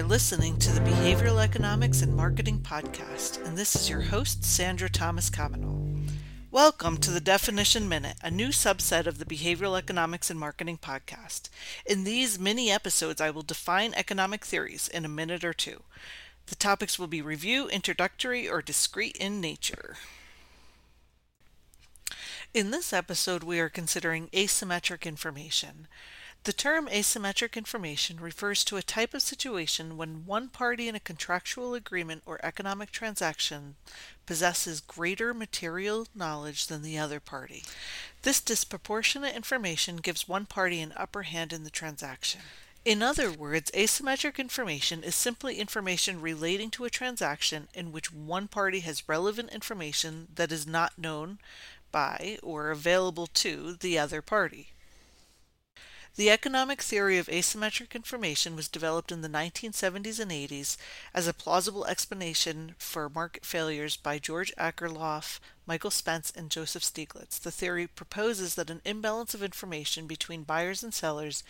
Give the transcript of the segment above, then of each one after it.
listening to the Behavioral Economics and Marketing Podcast, and this is your host, Sandra Thomas Kavanagh. Welcome to the Definition Minute, a new subset of the Behavioral Economics and Marketing Podcast. In these mini episodes, I will define economic theories in a minute or two. The topics will be review, introductory, or discrete in nature. In this episode, we are considering asymmetric information. The term asymmetric information refers to a type of situation when one party in a contractual agreement or economic transaction possesses greater material knowledge than the other party. This disproportionate information gives one party an upper hand in the transaction. In other words, asymmetric information is simply information relating to a transaction in which one party has relevant information that is not known by or available to the other party. The economic theory of asymmetric information was developed in the 1970s and 80s as a plausible explanation for market failures by George Akerlof, Michael Spence, and Joseph Stiglitz. The theory proposes that an imbalance of information between buyers and sellers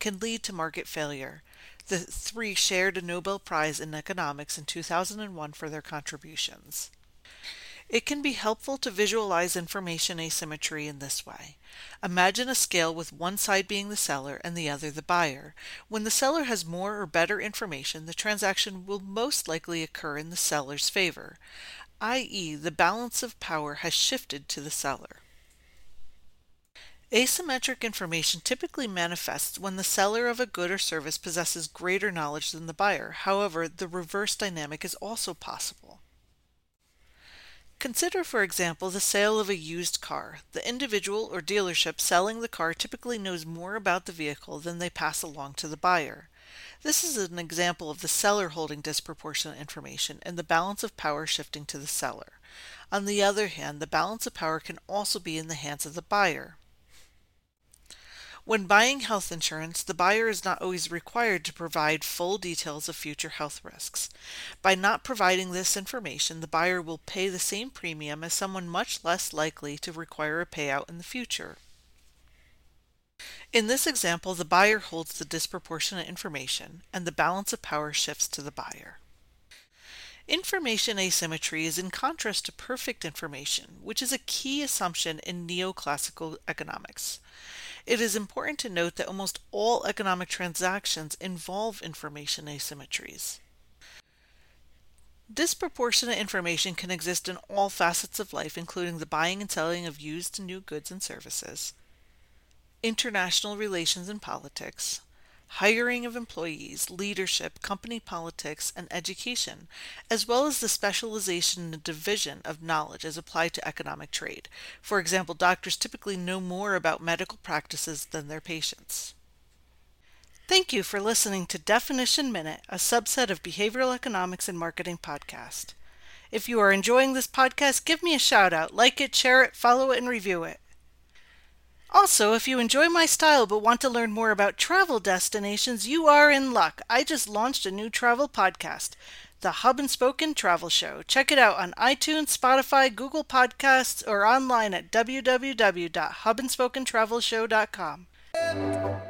can lead to market failure. The three shared a Nobel Prize in economics in 2001 for their contributions. It can be helpful to visualize information asymmetry in this way. Imagine a scale with one side being the seller and the other the buyer. When the seller has more or better information, the transaction will most likely occur in the seller's favor, i.e., the balance of power has shifted to the seller. Asymmetric information typically manifests when the seller of a good or service possesses greater knowledge than the buyer. However, the reverse dynamic is also possible. Consider, for example, the sale of a used car. The individual or dealership selling the car typically knows more about the vehicle than they pass along to the buyer. This is an example of the seller holding disproportionate information and the balance of power shifting to the seller. On the other hand, the balance of power can also be in the hands of the buyer. When buying health insurance, the buyer is not always required to provide full details of future health risks. By not providing this information, the buyer will pay the same premium as someone much less likely to require a payout in the future. In this example, the buyer holds the disproportionate information, and the balance of power shifts to the buyer. Information asymmetry is in contrast to perfect information, which is a key assumption in neoclassical economics. It is important to note that almost all economic transactions involve information asymmetries. Disproportionate information can exist in all facets of life, including the buying and selling of used and new goods and services, international relations and politics, hiring of employees, leadership, company politics, and education, as well as the specialization and division of knowledge as applied to economic trade. For example, doctors typically know more about medical practices than their patients. Thank you for listening to Definition Minute, a subset of Behavioral Economics and Marketing podcast. If you are enjoying this podcast, give me a shout out, like it, share it, follow it, and review it. Also, if you enjoy my style but want to learn more about travel destinations, you are in luck. I just launched a new travel podcast, the Hub and Spoken Travel Show. Check it out on iTunes, Spotify, Google Podcasts, or online at www.hubandspokentravelshow.com.